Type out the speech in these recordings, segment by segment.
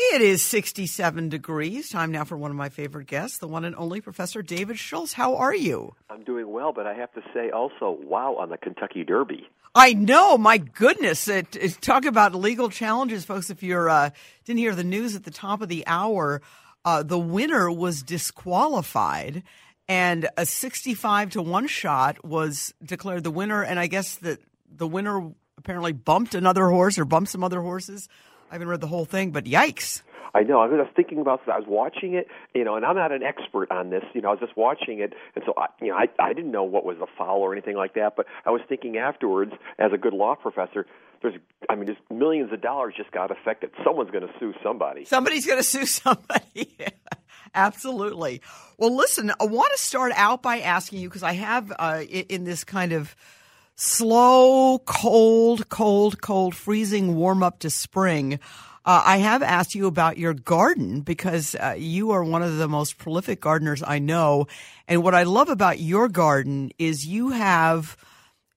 It is 67 degrees. Time now for one of my favorite guests, the one and only Professor David Schultz. How are you? I'm doing well, but I have to say also, wow, on the Kentucky Derby. I know, my goodness. It, it, talk about legal challenges, folks. If you uh, didn't hear the news at the top of the hour, uh, the winner was disqualified, and a 65 to 1 shot was declared the winner. And I guess that the winner apparently bumped another horse or bumped some other horses. I haven't read the whole thing, but yikes. I know. I was thinking about this. I was watching it, you know, and I'm not an expert on this. You know, I was just watching it, and so I, you know, I I didn't know what was a foul or anything like that. But I was thinking afterwards, as a good law professor, there's, I mean, there's millions of dollars just got affected. Someone's going to sue somebody. Somebody's going to sue somebody. Absolutely. Well, listen, I want to start out by asking you because I have uh, in this kind of slow, cold, cold, cold, freezing warm up to spring. Uh, I have asked you about your garden because uh, you are one of the most prolific gardeners I know. And what I love about your garden is you have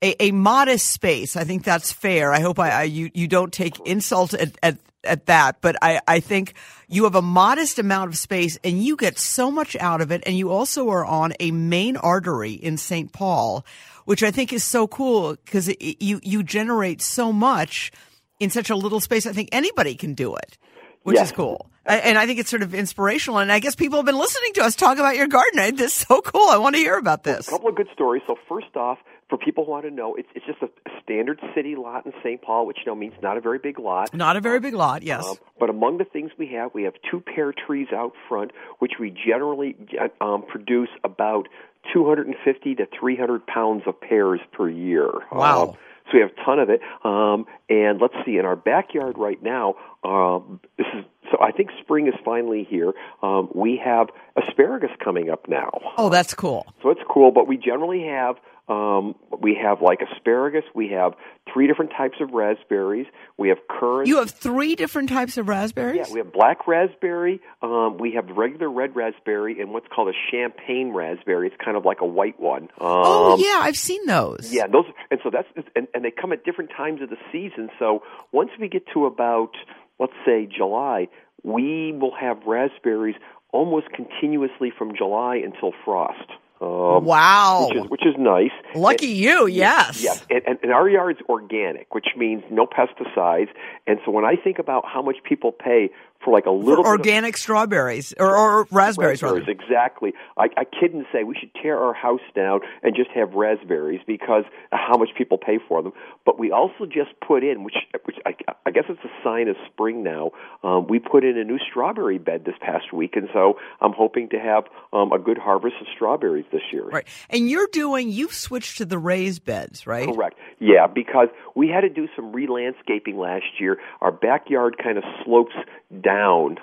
a, a modest space. I think that's fair. I hope I, I you, you don't take insult at, at, at that, but I, I think you have a modest amount of space and you get so much out of it. And you also are on a main artery in St. Paul which I think is so cool because you you generate so much in such a little space. I think anybody can do it, which yes. is cool. And I think it's sort of inspirational. And I guess people have been listening to us talk about your garden. This is so cool. I want to hear about this. Well, a couple of good stories. So first off, for people who want to know, it's, it's just a standard city lot in St. Paul, which you know means not a very big lot. Not a very big lot, yes. Um, but among the things we have, we have two pear trees out front, which we generally um, produce about 250 to 300 pounds of pears per year. Wow. Um, so we have a ton of it. Um, and let's see, in our backyard right now, um, this is so I think spring is finally here. Um, we have asparagus coming up now. Oh, that's cool. So it's cool, but we generally have um, we have like asparagus. We have three different types of raspberries. We have currants. You have three different types of raspberries. Yeah, we have black raspberry. Um, we have regular red raspberry and what's called a champagne raspberry. It's kind of like a white one. Um, oh yeah, I've seen those. Yeah, those. And so that's and, and they come at different times of the season. So once we get to about let's say July, we will have raspberries almost continuously from July until frost. Um, wow, which is which is nice. Lucky and, you, yes. Yes, and, and, and our yard's organic, which means no pesticides. And so when I think about how much people pay for like a little organic of, strawberries or, or raspberries, raspberries exactly. I, I kid and say we should tear our house down and just have raspberries because how much people pay for them. But we also just put in, which which I, I guess it's a sign of spring now. Um, we put in a new strawberry bed this past week, and so I'm hoping to have um, a good harvest of strawberries this year. Right, and you're doing you've switched to the raised beds, right? Correct. Yeah, because we had to do some re-landscaping last year. Our backyard kind of slopes down,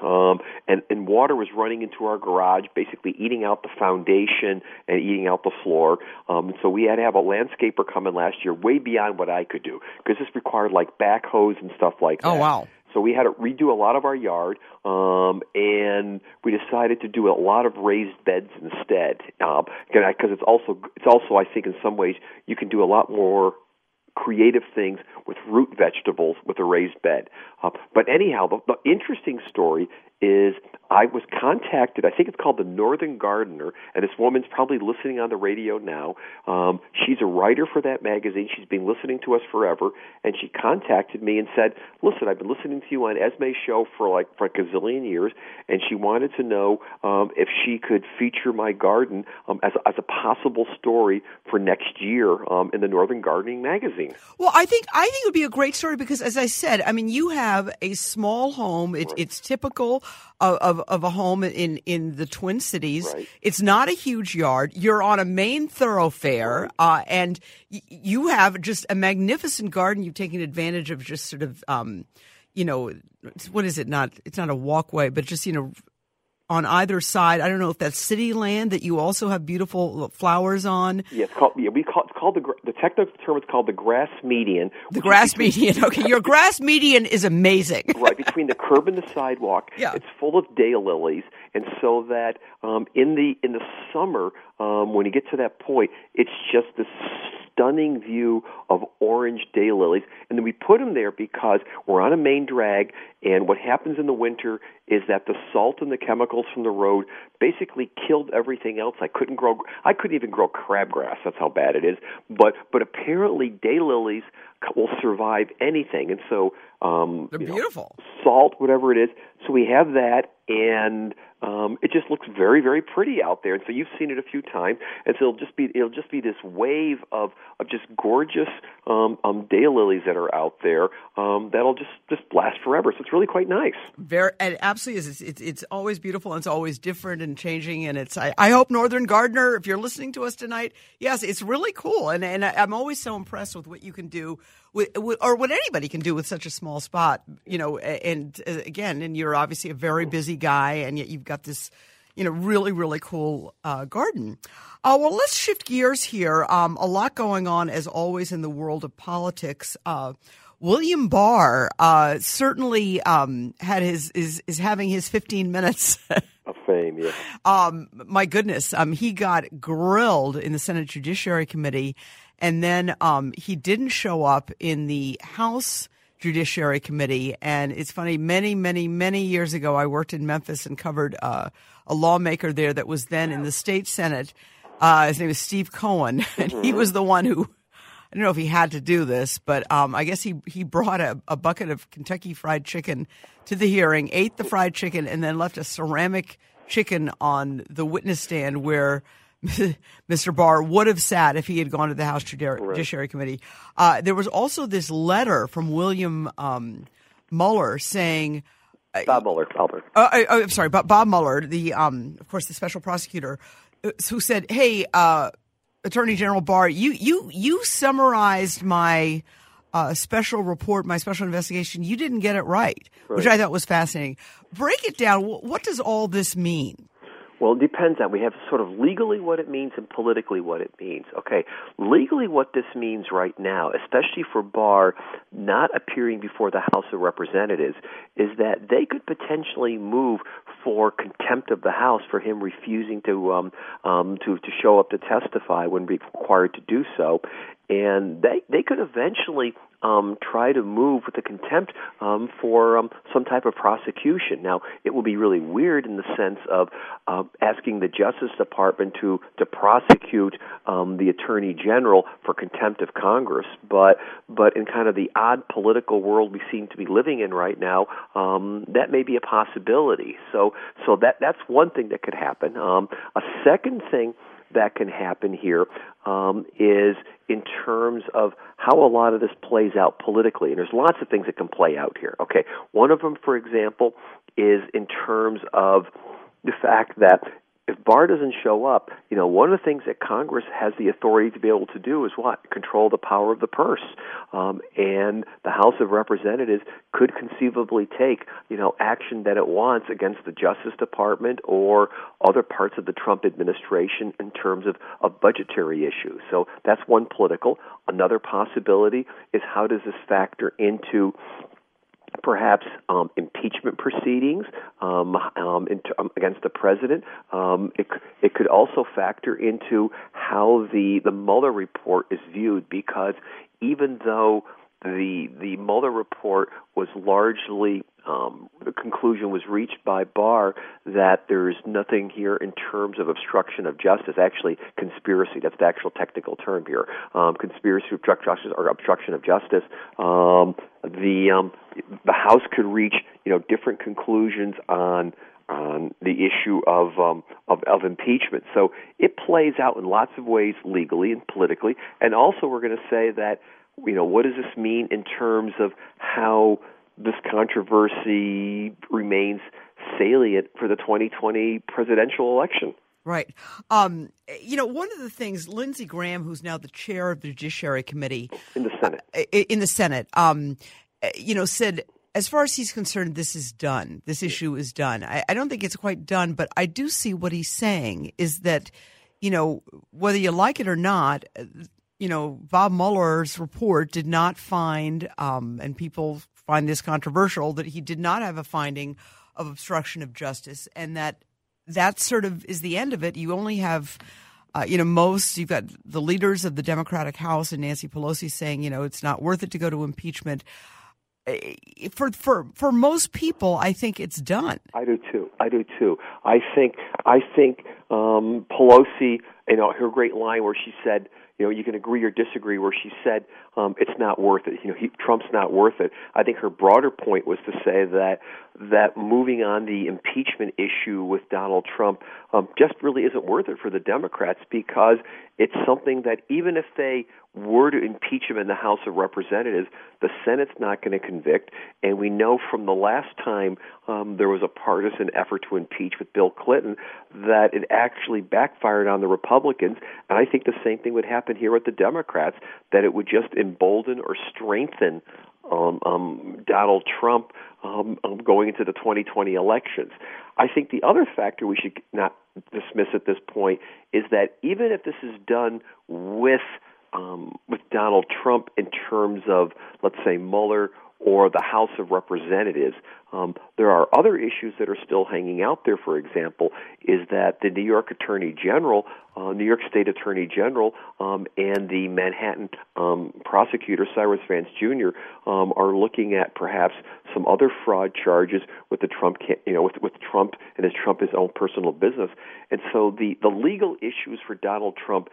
um, and and water was running into our garage, basically eating out the foundation and eating out the floor. Um, so we had to have a landscaper come in last year, way beyond what I could do, because this required like backhoes and stuff like oh, that. Oh wow! So we had to redo a lot of our yard, um, and we decided to do a lot of raised beds instead. Because um, it's also it's also I think in some ways you can do a lot more creative things with root vegetables with a raised bed. Uh, but anyhow, the, the interesting story is I was contacted. I think it's called the Northern Gardener, and this woman's probably listening on the radio now. Um, she's a writer for that magazine. She's been listening to us forever, and she contacted me and said, "Listen, I've been listening to you on Esme's show for like for a gazillion years, and she wanted to know um, if she could feature my garden um, as a, as a possible story for next year um, in the Northern Gardening magazine." Well, I think I think it would be a great story because, as I said, I mean, you have a small home. It, right. It's typical of, of, of, a home in, in the Twin Cities. Right. It's not a huge yard. You're on a main thoroughfare, uh, and y- you have just a magnificent garden. You've taken advantage of just sort of. Um, you know, what is it? Not it's not a walkway, but just you know, on either side. I don't know if that's city land that you also have beautiful flowers on. Yeah, it's called. Yeah, we call it's called the the technical term is called the grass median. The grass median. Okay, your grass median is amazing. right between the curb and the sidewalk. Yeah. it's full of daylilies, and so that um, in the in the summer, um, when you get to that point, it's just this stunning view of orange daylilies. And then we put them there because we're on a main drag, and what happens in the winter is that the salt and the chemicals from the road basically killed everything else. I couldn't grow. I couldn't even grow crabgrass. That's how bad it is. But but apparently daylilies will survive anything, and so um, they're you know, beautiful. salt, whatever it is. So we have that, and um, it just looks very, very pretty out there. And so you've seen it a few times, and so it'll just be it'll just be this wave of of just gorgeous um, um, daylilies that are out there um, that'll just just last forever. So it's really quite nice. Very, it absolutely is. It's, it's, it's always beautiful and it's always different and changing. And it's I, I hope Northern Gardener, if you're listening to us tonight, yes, it's really cool. And and I'm always so impressed with what you can do with, or what anybody can do with such a small spot. You know, and uh, again, and you're obviously a very busy guy, and yet you've got this you know, really, really cool uh, garden. Uh, well, let's shift gears here. Um, a lot going on, as always, in the world of politics. Uh, William Barr uh, certainly um, had his is is having his 15 minutes. of fame, yeah. Um, my goodness, um, he got grilled in the Senate Judiciary Committee, and then um, he didn't show up in the House Judiciary Committee. And it's funny, many, many, many years ago, I worked in Memphis and covered uh, a lawmaker there that was then in the state Senate. Uh, his name is Steve Cohen, and he was the one who. I don't know if he had to do this, but um, I guess he, he brought a, a bucket of Kentucky Fried Chicken to the hearing, ate the fried chicken, and then left a ceramic chicken on the witness stand where Mr. Barr would have sat if he had gone to the House Judiciary. Committee. Uh, there was also this letter from William um, Mueller saying. Uh, Bob Mueller. Albert. Uh, I, am sorry, but Bob Mueller, the um, of course the special prosecutor, uh, who said, "Hey, uh, Attorney General Barr, you you you summarized my uh, special report, my special investigation. You didn't get it right, right, which I thought was fascinating. Break it down. What does all this mean?" Well, it depends on we have sort of legally what it means and politically what it means. Okay, legally what this means right now, especially for Barr not appearing before the House of Representatives, is that they could potentially move for contempt of the House for him refusing to um, um, to to show up to testify when required to do so, and they they could eventually um, try to move with the contempt um, for um, some type of prosecution. Now, it will be really weird in the sense of uh, asking the Justice Department to to prosecute um, the Attorney General for contempt of Congress, but but in kind of the odd political world we seem to be living in right now, um, that may be a possibility. So so that that's one thing that could happen. Um, a second thing that can happen here um, is in terms of how a lot of this plays out politically. And there's lots of things that can play out here. Okay, one of them, for example, is in terms of the fact that if Barr doesn't show up, you know, one of the things that Congress has the authority to be able to do is what? Control the power of the purse. Um, and the House of Representatives could conceivably take, you know, action that it wants against the Justice Department or other parts of the Trump administration in terms of, of budgetary issues. So that's one political. Another possibility is how does this factor into perhaps um, impeachment proceedings um, um, um, against the president. Um, it, it could also factor into how the the Mueller report is viewed, because even though the the Mueller report was largely um, the conclusion was reached by Barr that there's nothing here in terms of obstruction of justice. Actually, conspiracy. That's the actual technical term here. Um, conspiracy obstruct justice or obstruction of justice. Um, the um, the House could reach you know different conclusions on on the issue of, um, of of impeachment. So it plays out in lots of ways legally and politically, and also we're going to say that you know, what does this mean in terms of how this controversy remains salient for the 2020 presidential election? Right. Um, you know, one of the things, Lindsey Graham, who's now the chair of the Judiciary Committee in the Senate, uh, in the Senate, um, you know, said as far as he's concerned, this is done. This issue is done. I, I, don't think it's quite done, but I do see what he's saying is that, you know, whether you like it or not, you know, Bob Mueller's report did not find, um, and people find this controversial, that he did not have a finding of obstruction of justice, and that that sort of is the end of it. You only have. Uh, you know, most you've got the leaders of the Democratic House and Nancy Pelosi saying, you know, it's not worth it to go to impeachment for for for most people, I think it's done. I do too. I do too. I think I think um, Pelosi, you know, her great line where she said, you know, you can agree or disagree, where she said um, it's not worth it. You know, he, Trump's not worth it. I think her broader point was to say that that moving on the impeachment issue with Donald Trump um, just really isn't worth it for the Democrats because it's something that even if they were to impeach him in the House of Representatives, the Senate's not going to convict. And we know from the last time um, there was a partisan effort to impeach with Bill Clinton that it actually backfired on the Republicans. And I think the same thing would happen here with the Democrats, that it would just embolden or strengthen um, um, Donald Trump um, um, going into the 2020 elections. I think the other factor we should not dismiss at this point is that even if this is done with um, with Donald Trump in terms of, let's say, Mueller or the House of Representatives. Um, there are other issues that are still hanging out there. For example, is that the New York Attorney General, uh, New York State Attorney General, um, and the Manhattan um, prosecutor Cyrus Vance Jr. Um, are looking at perhaps some other fraud charges with the Trump, you know, with with Trump and his Trump his own personal business. And so the the legal issues for Donald Trump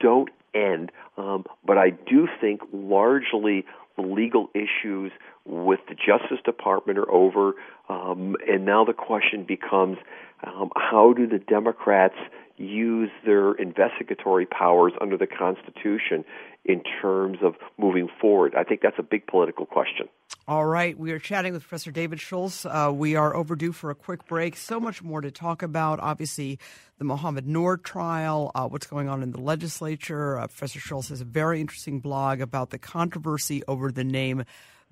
don't end. Um, but I do think largely the legal issues with the Justice Department are over, um, and now the question becomes um, how do the Democrats use their investigatory powers under the Constitution in terms of moving forward? I think that's a big political question. All right. We are chatting with Professor David Schultz. Uh, we are overdue for a quick break. So much more to talk about. Obviously, the Mohamed Noor trial, uh, what's going on in the legislature. Uh, Professor Schultz has a very interesting blog about the controversy over the name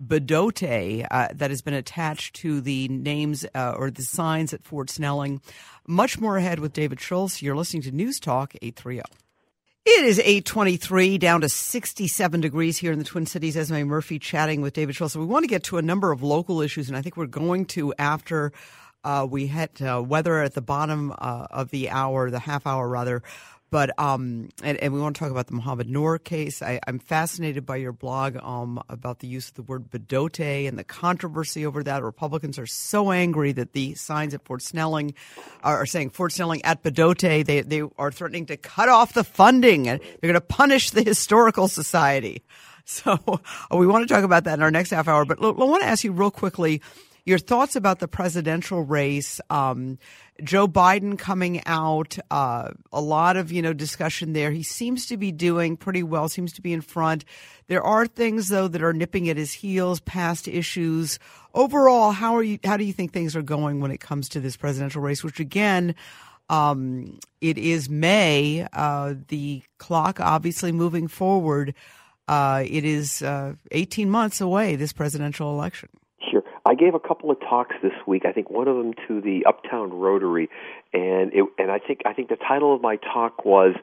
Bdote uh, that has been attached to the names uh, or the signs at Fort Snelling. Much more ahead with David Schultz. You're listening to News Talk 830. It is 823, down to 67 degrees here in the Twin Cities. Esme Murphy chatting with David Schultz. We want to get to a number of local issues, and I think we're going to after uh, we hit uh, weather at the bottom uh, of the hour, the half hour rather. But um, and, and we want to talk about the Mohamed Noor case. I, am fascinated by your blog um, about the use of the word Bdote and the controversy over that. Republicans are so angry that the signs at Fort Snelling are saying Fort Snelling at Bdote. They they are threatening to cut off the funding and they're going to punish the historical society. So we want to talk about that in our next half hour. But I want to ask you real quickly your thoughts about the presidential race. Um, Joe Biden coming out, uh, a lot of you know discussion there. He seems to be doing pretty well. Seems to be in front. There are things though that are nipping at his heels, past issues. Overall, how are you? How do you think things are going when it comes to this presidential race? Which again. Um, it is May. Uh, the clock obviously moving forward. Uh, it is uh, 18 months away, this presidential election. I gave a couple of talks this week. I think one of them to the Uptown Rotary, and it, and I think I think the title of my talk was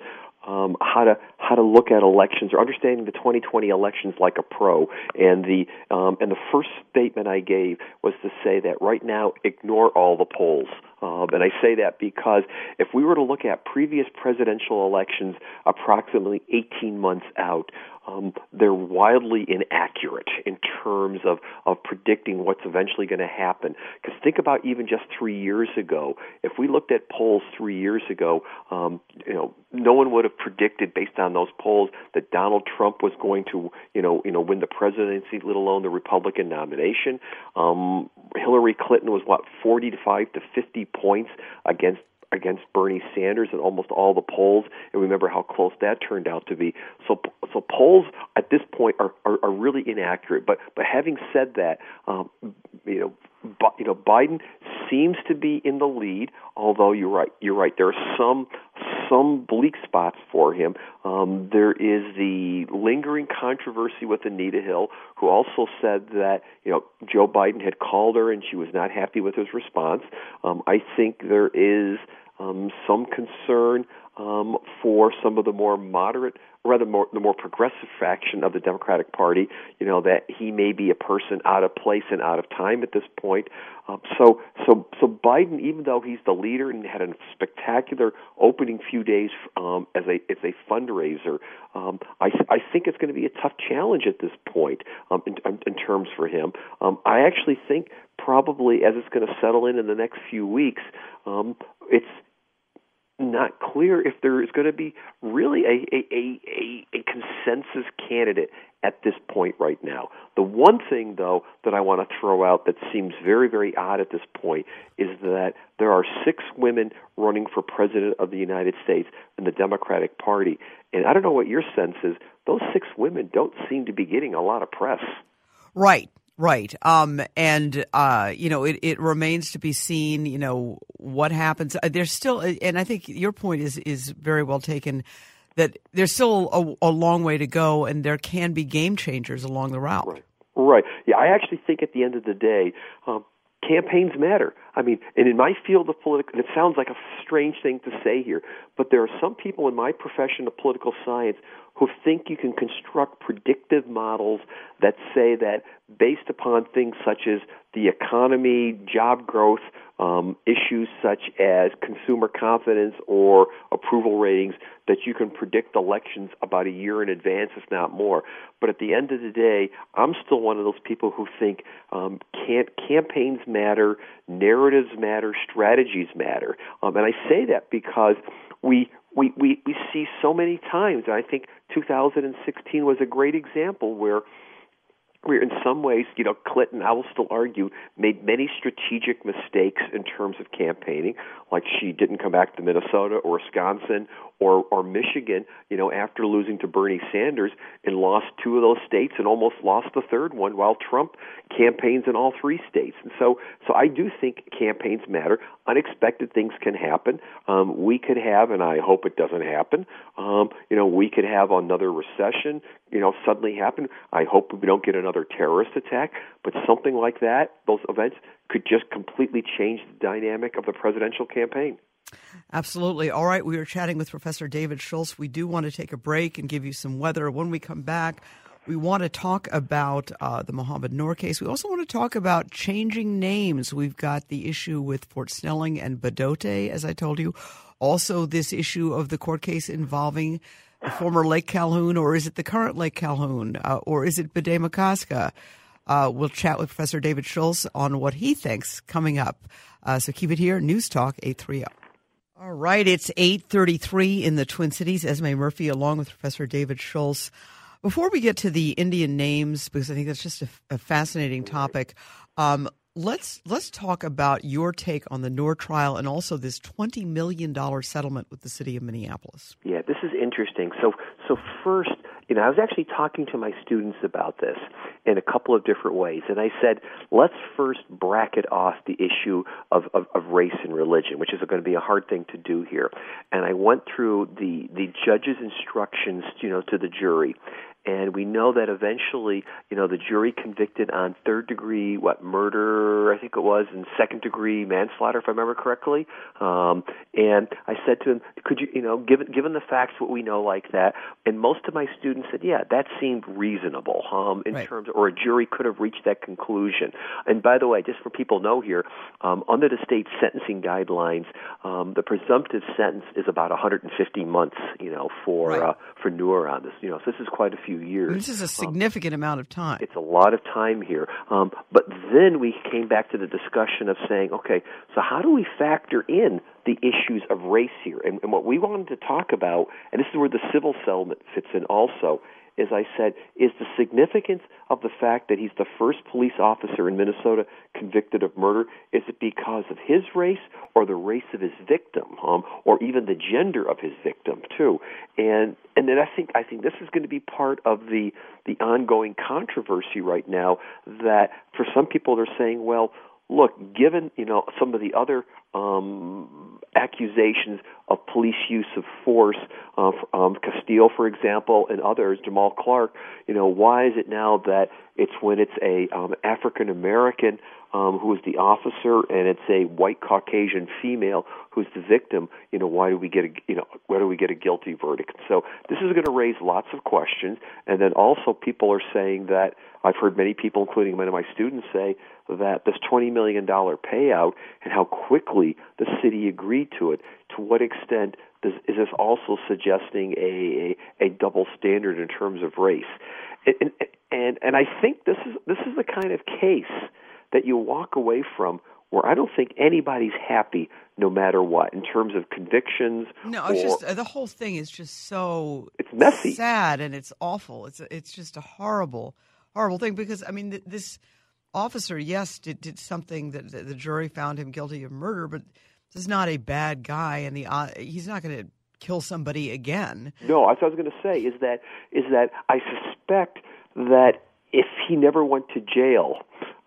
um, how to how to look at elections or understanding the 2020 elections like a pro. And the um, and the first statement I gave was to say that right now ignore all the polls. Um, and I say that because if we were to look at previous presidential elections approximately 18 months out, um, they're wildly inaccurate in terms of, of predicting what's eventually going to happen. Because think about even just three years ago. If we looked at polls three years ago, um, you know, no one would have predicted based on those polls that Donald Trump was going to, you know, you know, win the presidency, let alone the Republican nomination. Um, Hillary Clinton was what 45 to 50 points against against Bernie Sanders in almost all the polls, and remember how close that turned out to be. So, so polls at this point are, are, are really inaccurate. But, but having said that, um, you know, you know, Biden seems to be in the lead. Although you're right, you're right. There are some some bleak spots for him. Um, there is the lingering controversy with Anita Hill, who also said that you know Joe Biden had called her and she was not happy with his response. Um, I think there is um, some concern um, for some of the more moderate, rather more the more progressive faction of the Democratic Party. You know that he may be a person out of place and out of time at this point. Um, so, so, so Biden, even though he's the leader and had a spectacular opening few days um, as a as a fundraiser, um, I I think it's going to be a tough challenge at this point um, in, in terms for him. Um, I actually think probably as it's going to settle in in the next few weeks, um, it's not clear if there is going to be really a, a, a, a, consensus candidate at this point right now. The one thing, though, that I want to throw out that seems very, very odd at this point is that there are six women running for president of the United States in the Democratic Party. And I don't know what your sense is, those six women don't seem to be getting a lot of press. Right. Right. Um, and, uh, you know, it, it remains to be seen, you know, what happens. Uh, there's still, and I think your point is, is very well taken that there's still a, a long way to go and there can be game changers along the route. Right. Right. Yeah, I actually think at the end of the day, um, campaigns matter. I mean, and in my field of political, it sounds like a strange thing to say here, but there are some people in my profession of political science who think you can construct predictive models that say that based upon things such as the economy, job growth, um, issues such as consumer confidence or approval ratings, that you can predict elections about a year in advance, if not more. But at the end of the day, I'm still one of those people who think um, campaigns matter, narratives matter, strategies matter. Um, and I say that because we we, we, we see so many times, and I think 2016 was a great example where where in some ways, you know, Clinton, I will still argue, made many strategic mistakes in terms of campaigning, like she didn't come back to Minnesota or Wisconsin or or Michigan, you know, after losing to Bernie Sanders and lost two of those states and almost lost the third one, while Trump campaigns in all three states. And so, so I do think campaigns matter. Unexpected things can happen. Um, we could have, and I hope it doesn't happen. Um, you know, we could have another recession. You know, suddenly happen. I hope we don't get another terrorist attack. But something like that, those events could just completely change the dynamic of the presidential campaign. Absolutely. All right. We are chatting with Professor David Schultz. We do want to take a break and give you some weather. When we come back, we want to talk about uh, the Mohamed Noor case. We also want to talk about changing names. We've got the issue with Fort Snelling and Bdote, as I told you. Also, this issue of the court case involving the former Lake Calhoun, or is it the current Lake Calhoun, uh, or is it Maka? Uh, we'll chat with Professor David Schultz on what he thinks coming up. Uh, so keep it here, News Talk 830. All right, it's 8:33 in the Twin Cities. Esme Murphy along with Professor David Schultz. Before we get to the Indian names because I think that's just a, a fascinating topic, um, let's let's talk about your take on the Noor trial and also this 20 million dollar settlement with the city of Minneapolis. Yeah, this is interesting. So so first you know, I was actually talking to my students about this in a couple of different ways, and I said, let's first bracket off the issue of, of, of race and religion, which is going to be a hard thing to do here. And I went through the the judge's instructions, you know, to the jury, and we know that eventually, you know, the jury convicted on third degree what murder, I think it was, and second degree manslaughter, if I remember correctly. Um, and I said to him, "Could you, you know, given given the facts, what we know like that?" And most of my students said, "Yeah, that seemed reasonable." Um, in right. terms, or a jury could have reached that conclusion. And by the way, just for people know here, um, under the state sentencing guidelines, um, the presumptive sentence is about 150 months, you know, for right. uh, for Noor on this. You know, so this is quite a few few years. This is a um, significant um, amount of time. It's a lot of time here. Um, but then we came back to the discussion of saying, okay, so how do we factor in the issues of race here? And, and what we wanted to talk about, and this is where the civil settlement fits in also, as I said, is the significance of the fact that he's the first police officer in Minnesota convicted of murder. Is it because of his race or the race of his victim, um, or even the gender of his victim too? And and then I think I think this is going to be part of the the ongoing controversy right now. That for some people they're saying, well, look, given you know some of the other um, accusations of police use of force, uh, um, Castile, for example, and others, Jamar Clark. You know, why is it now that it's when it's a um, African American um, who is the officer and it's a white Caucasian female who's the victim? You know, why do we get a you know why do we get a guilty verdict? So this is going to raise lots of questions, and then also people are saying that I've heard many people, including many of my students, say that this $20 million payout and how quickly the city agreed to it, to what extent does, is this also suggesting a, a, a double standard in terms of race? And, and, and I think this is, this is the kind of case that you walk away from where I don't think anybody's happy no matter what in terms of convictions. No, it's just the whole thing is just so it's messy, sad, and it's awful. It's it's just a horrible, horrible thing because I mean this officer, yes, did, did something that the jury found him guilty of murder, but this is not a bad guy, and the uh, he's not going to kill somebody again. No, what I was going to say is that is that I suspect that if he never went to jail,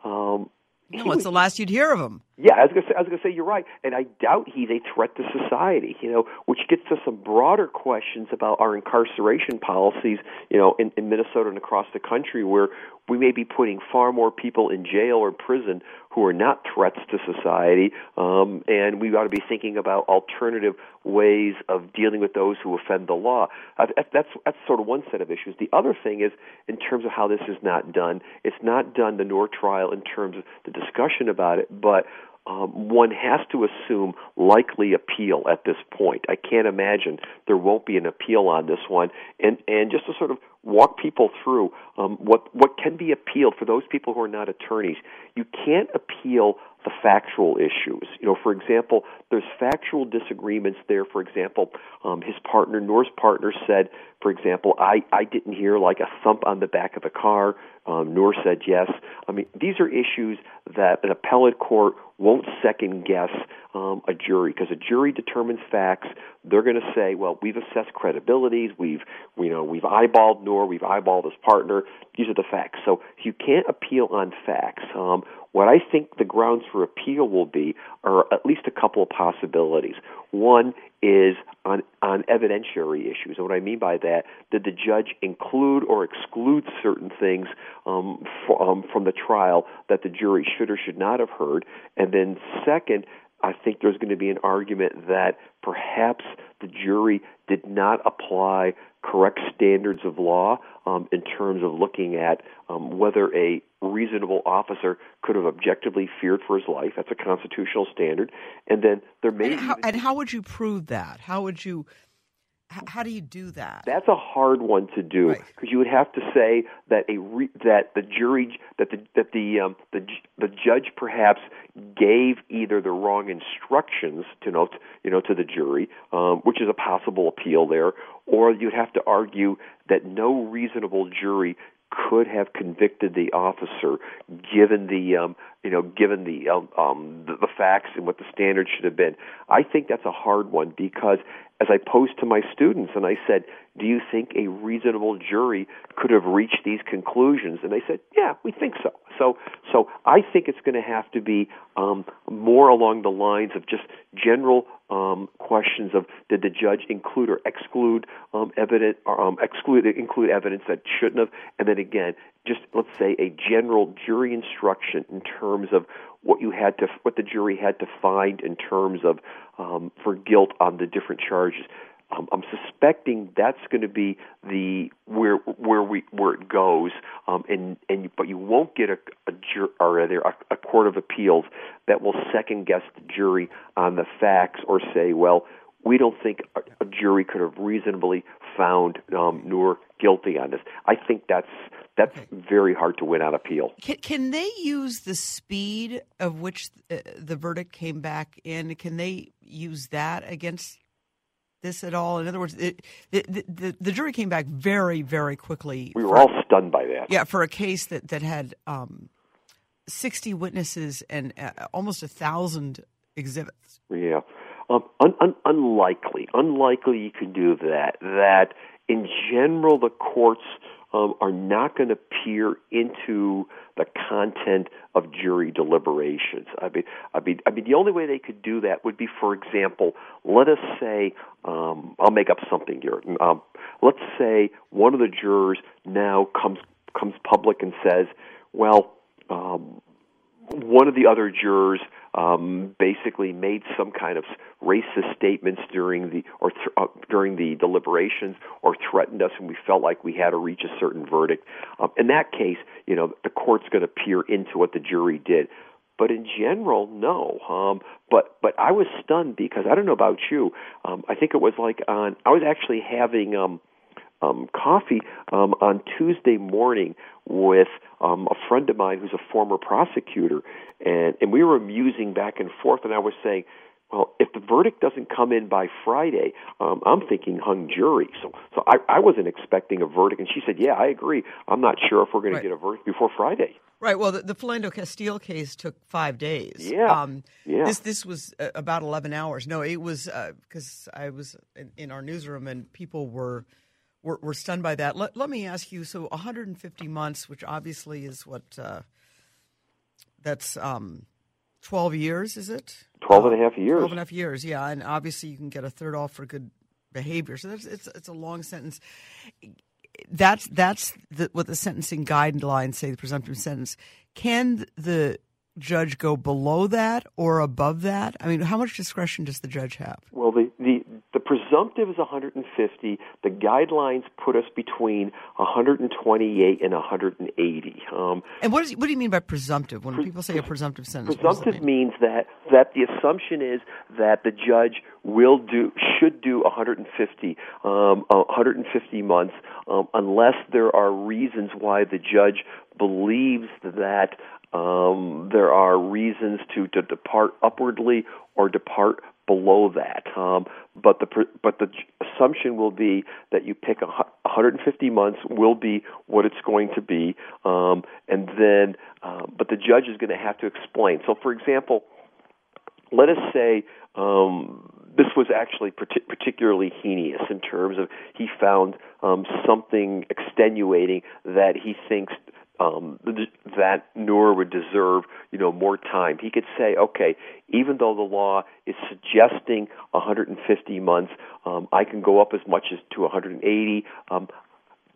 um, no, it's the last you'd hear of him. Yeah, I was gonna say, I was gonna say you're right, and I doubt he's a threat to society. You know, which gets to some broader questions about our incarceration policies. You know, in, in Minnesota and across the country, where we may be putting far more people in jail or prison who are not threats to society, um, and we ought to be thinking about alternative ways of dealing with those who offend the law. That's that's sort of one set of issues. The other thing is in terms of how this is not done. It's not done the Noor trial in terms of the discussion about it, but um, one has to assume likely appeal at this point. I can't imagine there won't be an appeal on this one. And and just to sort of walk people through um, what what can be appealed for those people who are not attorneys. You can't appeal the factual issues. You know, for example, there's factual disagreements there. For example, um, his partner, Noor's partner, said, for example, I I didn't hear like a thump on the back of the car. Um, Noor said yes. I mean, these are issues that an appellate court won't second guess um, a jury because a jury determines facts. They're going to say, well, we've assessed credibilities, we've you know we've eyeballed Noor, we've eyeballed his partner. These are the facts. So you can't appeal on facts. Um, what I think the grounds for appeal will be are at least a couple of possibilities. One is on, on evidentiary issues. And what I mean by that, did the judge include or exclude certain things um, for, um, from the trial that the jury should or should not have heard? And then, second, I think there's going to be an argument that perhaps the jury did not apply correct standards of law um, in terms of looking at um, whether a reasonable officer could have objectively feared for his life. That's a constitutional standard. And then there may and how, and how would you prove that? How would you how do you do that? That's a hard one to do because right. you would have to say that a re, that the jury that the that the um, the the judge perhaps gave either the wrong instructions to know you know to the jury, um, which is a possible appeal there, or you'd have to argue that no reasonable jury could have convicted the officer given the um, you know given the, um, um, the the facts and what the standard should have been. I think that's a hard one because as I posed to my students and I said, "Do you think a reasonable jury could have reached these conclusions?" And they said, "Yeah, we think so." So so I think it's going to have to be um, more along the lines of just general um, questions of did the judge include or exclude um, evidence or um, exclude include evidence that shouldn't have, and then again, just let's say a general jury instruction in terms of what you had to what the jury had to find in terms of um, for guilt on the different charges. Um, I'm suspecting that's going to be the where where we where it goes, um, and and but you won't get a a, jur, or a, a court of appeals that will second guess the jury on the facts or say, well, we don't think a, a jury could have reasonably found um, Noor guilty on this. I think that's that's very hard to win on appeal. Can, can they use the speed of which the, uh, the verdict came back in? Can they use that against this at all? In other words, it, the, the, the jury came back very, very quickly. We were for, all stunned by that. Yeah, for a case that that had um, sixty witnesses and uh, almost a thousand exhibits. Yeah, um, un, un, unlikely. Unlikely you can do that. That in general, the courts um, are not going to peer into the content of jury deliberations. I mean, I mean, I mean, the only way they could do that would be, for example, let us say, um, I'll make up something here. Um, let's say one of the jurors now comes comes public and says, "Well, um, one of the other jurors um, basically made some kind of racist statements during the or th- uh, during the deliberations or threatened us, and we felt like we had to reach a certain verdict. Um, in that case, you know, the court's going to peer into what the jury did. But in general, no. Um, but but I was stunned because I don't know about you. Um, I think it was like on. I was actually having. Um, um, coffee um, on Tuesday morning with um, a friend of mine who's a former prosecutor, and and we were musing back and forth, and I was saying. Well, if the verdict doesn't come in by Friday, um, I'm thinking hung jury. So, so I, I wasn't expecting a verdict, and she said, "Yeah, I agree. I'm not sure if we're going Right. to get a verdict before Friday." Right. Well, the, the Philando Castile case took five days. Yeah. Um, Yeah. This this was uh, about eleven hours. No, it was because I was in, in our newsroom and people were were, were stunned by that. Let, let me ask you. So, 150 months, which obviously is what uh, that's um, 12 years, is it? 12 and a half years. 12 and a half years, yeah. And obviously, you can get a third off for good behavior. So that's it's it's a long sentence. That's that's the, what the sentencing guidelines say. The presumptive sentence. Can the judge go below that or above that? I mean, how much discretion does the judge have? Well, the, the the presumptive is 150. The guidelines put us between 128 and 180. Um, And what, is, what do you mean by presumptive? When people say a presumptive sentence, that presumptive mean? means that that the assumption is that the judge will do should do 150 um, 150 months um, unless there are reasons why the judge believes that um, there are reasons to, to depart upwardly or depart below that. Um, but the but the assumption will be that you pick a 150 months will be what it's going to be, um, and then uh, but the judge is going to have to explain. So, for example, let us say um, this was actually partic- particularly heinous in terms of he found um, something extenuating that he thinks um, th- that Noor would deserve, you know, more time. He could say, okay, even though the law is suggesting 150 months, um, I can go up as much as to 180. Um,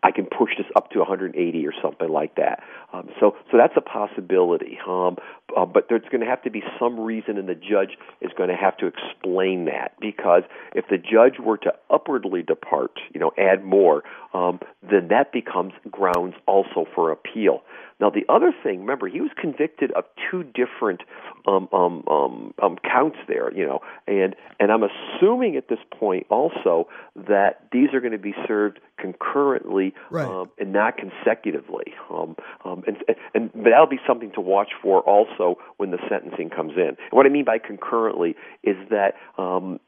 I can push this up to 180 or something like that. Um, so, so that's a possibility. Um, uh, but there's going to have to be some reason, and the judge is going to have to explain that because if the judge were to upwardly depart, you know, add more, um, then that becomes grounds also for appeal. Now, the other thing, remember, he was convicted of two different um, um, um, um, counts there, you know, and and I'm assuming at this point also that these are going to be served concurrently Right. um, and not consecutively. Um, um, and, and but that'll be something to watch for also when the sentencing comes in. And what I mean by concurrently is that um,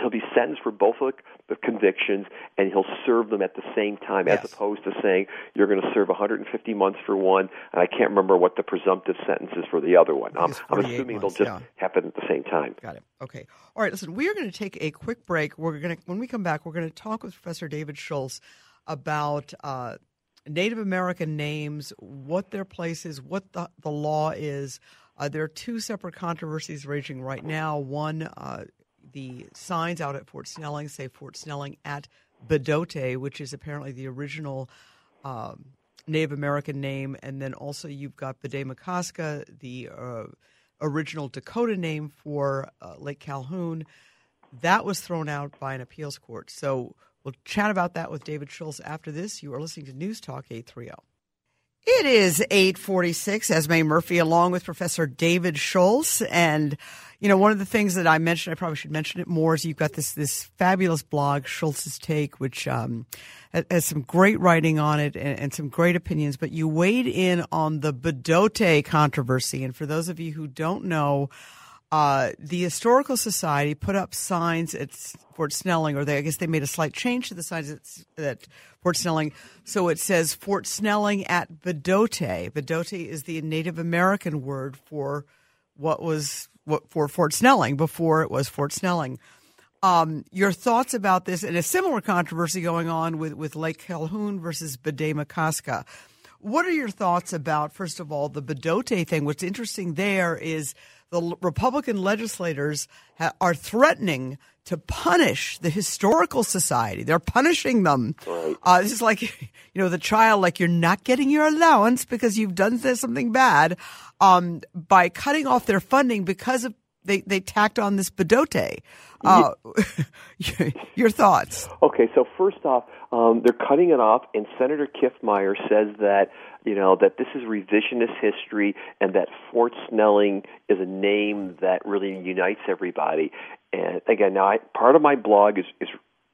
he'll be sentenced for both of the convictions, and he'll serve them at the same time, Yes. as opposed to saying you're going to serve 150 months for one, and I can't remember what the presumptive sentence is for the other one. It's I'm assuming months, they'll just yeah. happen at the same time. Got it. Okay. All right. Listen, we are going to take a quick break. We're going to when we come back, we're going to talk with Professor David Schultz about uh, Native American names, what their place is, what the the law is. Uh, there are two separate controversies raging right now. One, uh, the signs out at Fort Snelling say Fort Snelling at Bdote, which is apparently the original um, Native American name, and then also you've got Bde the uh, original Dakota name for uh, Lake Calhoun. That was thrown out by an appeals court. So we'll chat about that with David Schultz after this. You are listening to News Talk 830. It is 846, Esme Murphy, along with Professor David Schultz. And, you know, one of the things that I mentioned, I probably should mention it more, is you've got this, this fabulous blog, Schultz's Take, which um, has some great writing on it and, and some great opinions. But you weighed in on the Bdote controversy. And for those of you who don't know, uh, the Historical Society put up signs at Fort Snelling, or they, I guess they made a slight change to the signs at, at Fort Snelling. So it says Fort Snelling at Bdote. Bdote is the Native American word for what was what for Fort Snelling before it was Fort Snelling. Um, your thoughts about this and a similar controversy going on with, with Lake Calhoun versus Bde Maka Ska. What are your thoughts about, first of all, the Bdote thing? What's interesting there is the Republican legislators ha- are threatening to punish the historical society. They're punishing them. Right. Uh, this is like, you know, the child, like you're not getting your allowance because you've done something bad, um, by cutting off their funding because of they, they tacked on this Bdote. Uh, your thoughts? Okay, so first off, um, they're cutting it off, and Senator Kiffmeyer says that you know that this is revisionist history, and that Fort Snelling is a name that really unites everybody. And again, now I, part of my blog is is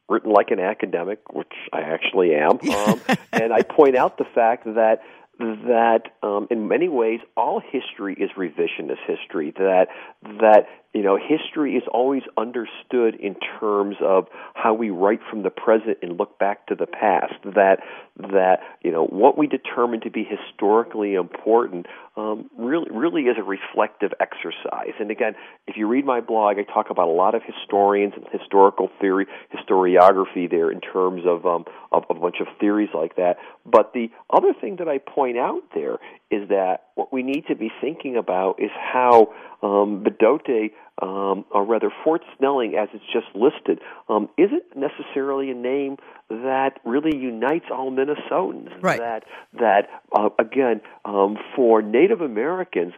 written like an academic, which I actually am, um, and I point out the fact that that um, in many ways all history is revisionist history. That that you know history is always understood in terms of how we write from the present and look back to the past. That that you know what we determine to be historically important um, really really is a reflective exercise. And again, if you read my blog, I talk about a lot of historians and historical theory, historiography there in terms of um, of, of a bunch of theories like that. But the other thing that I point out there is that what we need to be thinking about is how um, Bdote, um, or rather Fort Snelling, as it's just listed, um, isn't necessarily a name that really unites all Minnesotans. Right. That that uh, again um, for Native Americans.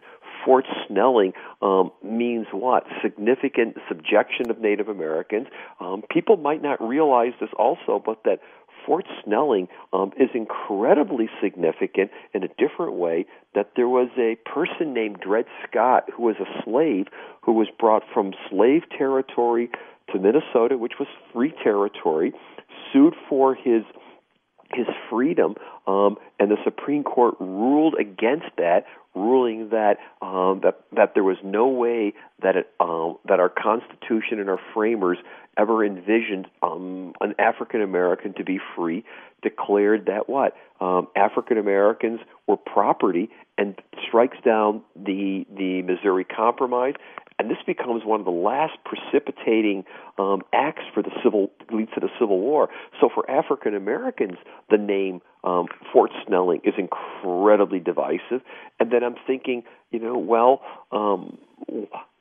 Fort Snelling um, means what? Significant subjection of Native Americans. Um, people might not realize this also, but that Fort Snelling um, is incredibly significant in a different way. That there was a person named Dred Scott who was a slave who was brought from slave territory to Minnesota, which was free territory, sued for his his freedom, um, and the Supreme Court ruled against that, ruling that um, that that there was no way that it, um, that our Constitution and our framers ever envisioned um, an African American to be free. Declared that what um, African Americans were property, and strikes down the the Missouri Compromise and this becomes one of the last precipitating um, acts for the civil leads to the Civil War. So for African Americans, the name um, Fort Snelling is incredibly divisive. And then I'm thinking, you know, well, um,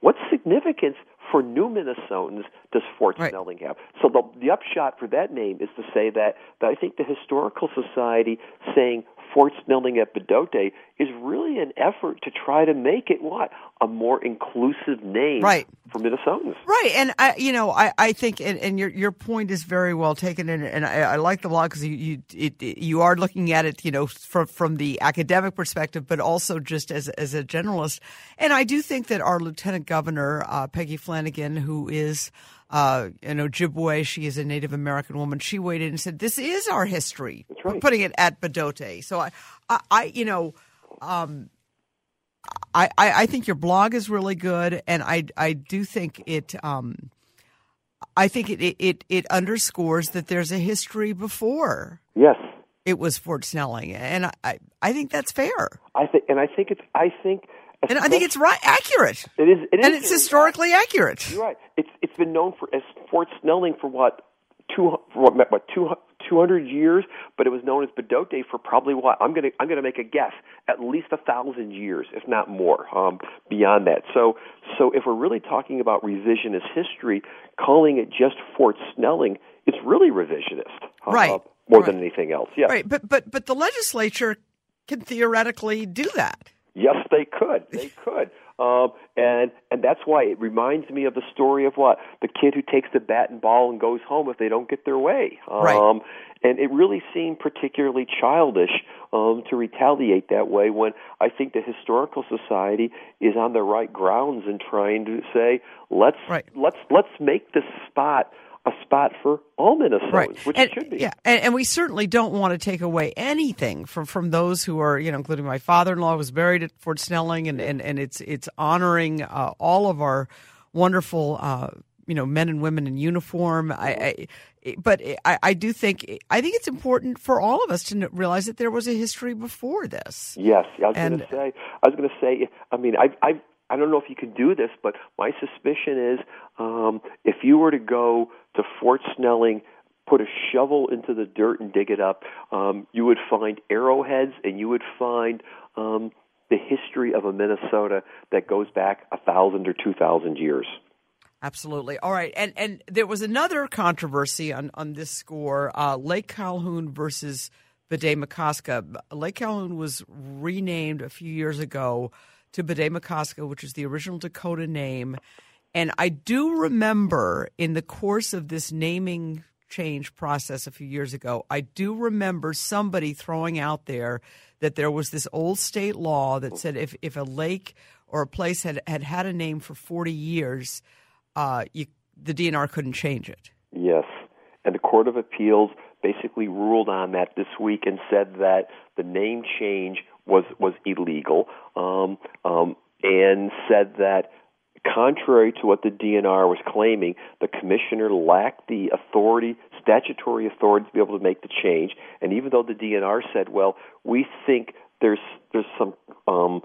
what significance for new Minnesotans does Fort right. Snelling have? So the, the upshot for that name is to say that, that I think the Historical Society saying Fort Snelling at Bdote is really an effort to try to make it what a more inclusive name right. for Minnesotans. Right, and I, you know, I, I think, and, and your your point is very well taken, and, and I, I like the blog because you you it, you are looking at it, you know, from from the academic perspective, but also just as as a generalist. And I do think that our Lieutenant Governor uh, Peggy Flanagan, who is uh, you know, Ojibwe. She is a Native American woman. She weighed in and said, "This is our history." That's right. We're putting it at Bdote. So I, I, I you know, um, I, I, I think your blog is really good, and I, I do think it, um, I think it, it, it underscores that there's a history before Yes, it was Fort Snelling, and I, I think that's fair, I think, and I think it's, I think, and I think it's right, accurate, it is, it is and it's historically accurate. You're right. It's it's been known for as Fort Snelling for what two for what, what two two hundred years, but it was known as Bdote for probably what I'm gonna I'm gonna make a guess at least a thousand years, if not more, um, beyond that. So so if we're really talking about revisionist history, calling it just Fort Snelling, it's really revisionist, uh, Right. More Right. than anything else. Yeah. Right, but but but the legislature can theoretically do that. Yes, they could. They could. Um, and and that's why it reminds me of the story of what the kid who takes the bat and ball and goes home if they don't get their way. Um, Right. And it really seemed particularly childish um, to retaliate that way when I think the historical society is on the right grounds in trying to say let's Right. let's let's make this spot a spot for all Minnesotans, right. which and, it should be. Yeah, and, and we certainly don't want to take away anything from, from those who are, you know, including my father-in-law was buried at Fort Snelling, and, and, and it's it's honoring uh, all of our wonderful, uh, you know, men and women in uniform. I, I, but I, I do think I think it's important for all of us to realize that there was a history before this. Yes, I was going to say. I was going to say. I mean, I've, I've I don't know if you can do this, but my suspicion is um, if you were to go to Fort Snelling, put a shovel into the dirt and dig it up, um, you would find arrowheads and you would find um, the history of a Minnesota that goes back a thousand or two thousand years. Absolutely. All right, and and there was another controversy on on this score: uh, Lake Calhoun versus Bde-Maka. Lake Calhoun was renamed a few years ago to Bde-Maka, which is the original Dakota name. And I do remember in the course of this naming change process a few years ago, I do remember somebody throwing out there that there was this old state law that said if, if a lake or a place had, had had a name for 40 years, uh, you, the DNR couldn't change it. Yes. And the Court of Appeals basically ruled on that this week and said that the name change was was illegal, um, um, and said that contrary to what the DNR was claiming, the commissioner lacked the authority, statutory authority, to be able to make the change. And even though the DNR said, "Well, we think there's there's some um,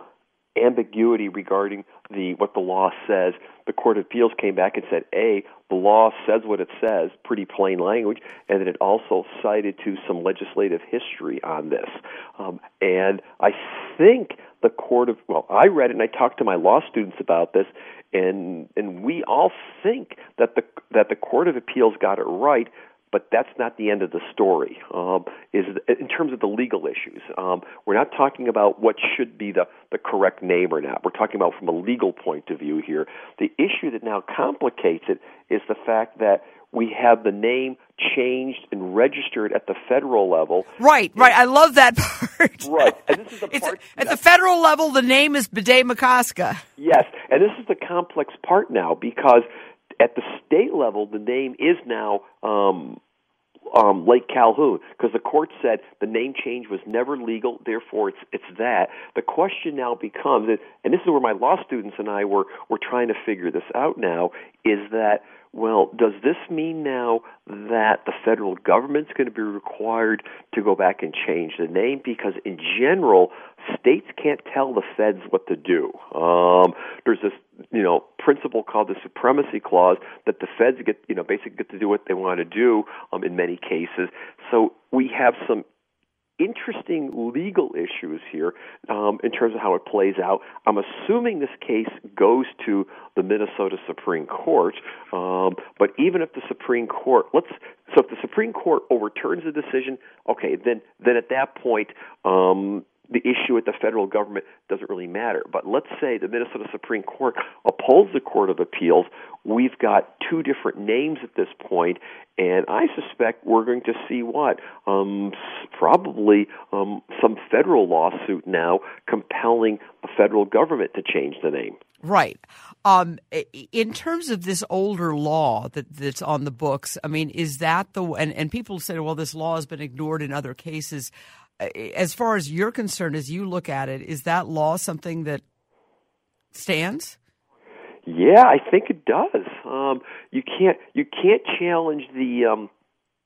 ambiguity regarding the what the law says. The Court of Appeals came back and said, A, the law says what it says, pretty plain language, and then it also cited to some legislative history on this. Um, and I think the Court of well, I read it and I talked to my law students about this, and and we all think that the that the Court of Appeals got it right but that's not the end of the story. Um, is in terms of the legal issues, um, we're not talking about what should be the the correct name or not. We're talking about from a legal point of view here. The issue that now complicates it is the fact that we have the name changed and registered at the federal level. Right, right. I love that part. Right, and this is the part. A, at the federal level, the name is Bde-Maka. Yes, and this is the complex part now because at the state level, the name is now um, um, Lake Calhoun because the court said the name change was never legal, therefore it's it's that. The question now becomes, and this is where my law students and I were were trying to figure this out now, is that well, does this mean now that the federal government's going to be required to go back and change the name? Because in general, states can't tell the feds what to do. Um, there's this, you know, principle called the supremacy clause that the feds get, you know, basically get to do what they want to do um, in many cases. So we have some interesting legal issues here um, in terms of how it plays out. I'm assuming this case goes to the Minnesota Supreme Court, um, but even if the Supreme Court, let's so if the Supreme Court overturns the decision, okay, then then at that point. Um, the issue with the federal government doesn't really matter. But let's say the Minnesota Supreme Court upholds the Court of Appeals. We've got two different names at this point, and I suspect we're going to see what? Um, probably um, some federal lawsuit now compelling the federal government to change the name. Right. Um, in terms of this older law that, that's on the books, I mean, is that the and and people say, well, this law has been ignored in other cases as far as you're concerned, as you look at it, is that law something that stands? Yeah, I think it does. Um, you can't you can't challenge the um,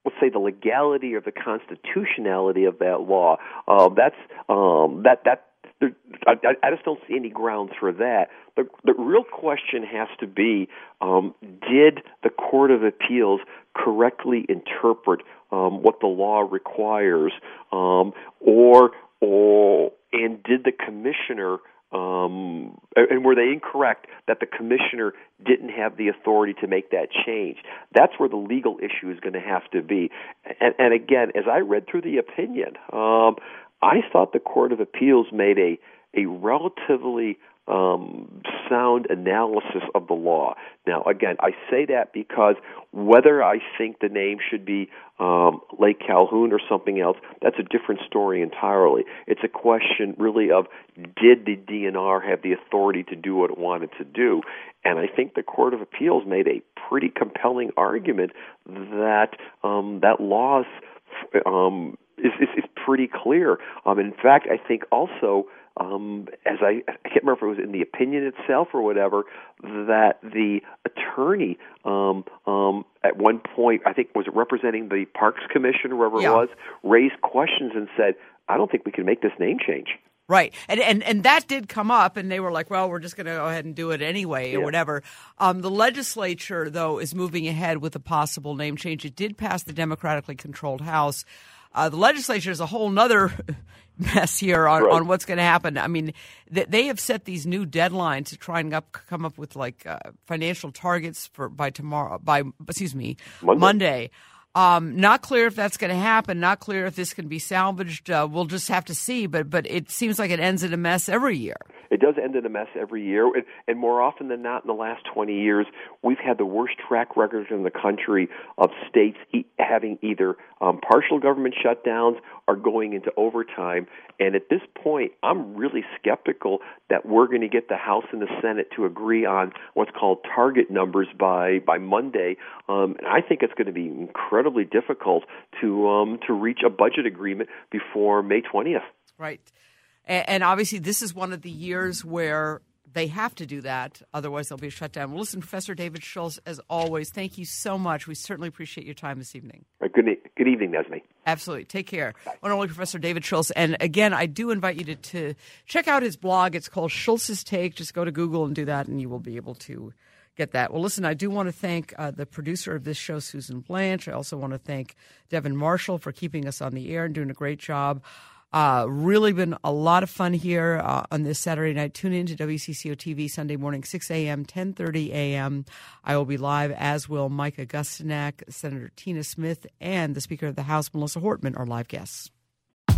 let's say the legality or the constitutionality of that law. Uh, that's um, that that there, I, I just don't see any grounds for that. The, the real question has to be: um, Did the Court of Appeals correctly interpret um, what the law requires, um, or or and did the commissioner um, and were they incorrect that the commissioner didn't have the authority to make that change? That's where the legal issue is going to have to be. And, and again, as I read through the opinion, um, I thought the Court of Appeals made a a relatively um, sound analysis of the law. Now, again, I say that because whether I think the name should be um, Lake Calhoun or something else, that's a different story entirely. It's a question really of did the DNR have the authority to do what it wanted to do? And I think the Court of Appeals made a pretty compelling argument that um, that laws um, is, is, is pretty clear. Um, in fact, I think also um, as I, I can't remember if it was in the opinion itself or whatever, that the attorney um, um, at one point, I think was representing the Parks Commission or whoever yeah. it was, raised questions and said, "I don't think we can make this name change." Right, and and and that did come up, and they were like, "Well, we're just going to go ahead and do it anyway, or Yeah. whatever." Um, the legislature, though, is moving ahead with a possible name change. It did pass the democratically controlled House. Uh, the legislature is a whole nother mess here on, Right. on what's going to happen. I mean, th- they have set these new deadlines to try and up, come up with like uh, financial targets for by tomorrow, by excuse me, Monday. Monday. Um, not clear if that's going to happen. Not clear if this can be salvaged. Uh, we'll just have to see. But but it seems like it ends in a mess every year. It does end in a mess every year, and, and more often than not, in the last 20 years, we've had the worst track record in the country of states e- having either um, partial government shutdowns are going into overtime. And at this point, I'm really skeptical that we're going to get the House and the Senate to agree on what's called target numbers by by Monday. Um, and I think it's going to be incredibly difficult to um, to reach a budget agreement before May 20th. Right. And, and obviously, this is one of the years where they have to do that. Otherwise, they'll be a shutdown. Well, listen, Professor David Schultz, as always, thank you so much. We certainly appreciate your time this evening. Good, good evening, Esme. Absolutely. Take care. One only Professor David Schultz. And again, I do invite you to, to check out his blog. It's called Schultz's Take. Just go to Google and do that, and you will be able to get that. Well, listen, I do want to thank uh, the producer of this show, Susan Blanche. I also want to thank Devin Marshall for keeping us on the air and doing a great job. Uh, really been a lot of fun here uh, on this Saturday night. Tune in to WCCO TV Sunday morning, 6 a.m., 10.30 a.m. I will be live, as will Mike Augustyniak, Senator Tina Smith, and the Speaker of the House, Melissa Hortman, are live guests.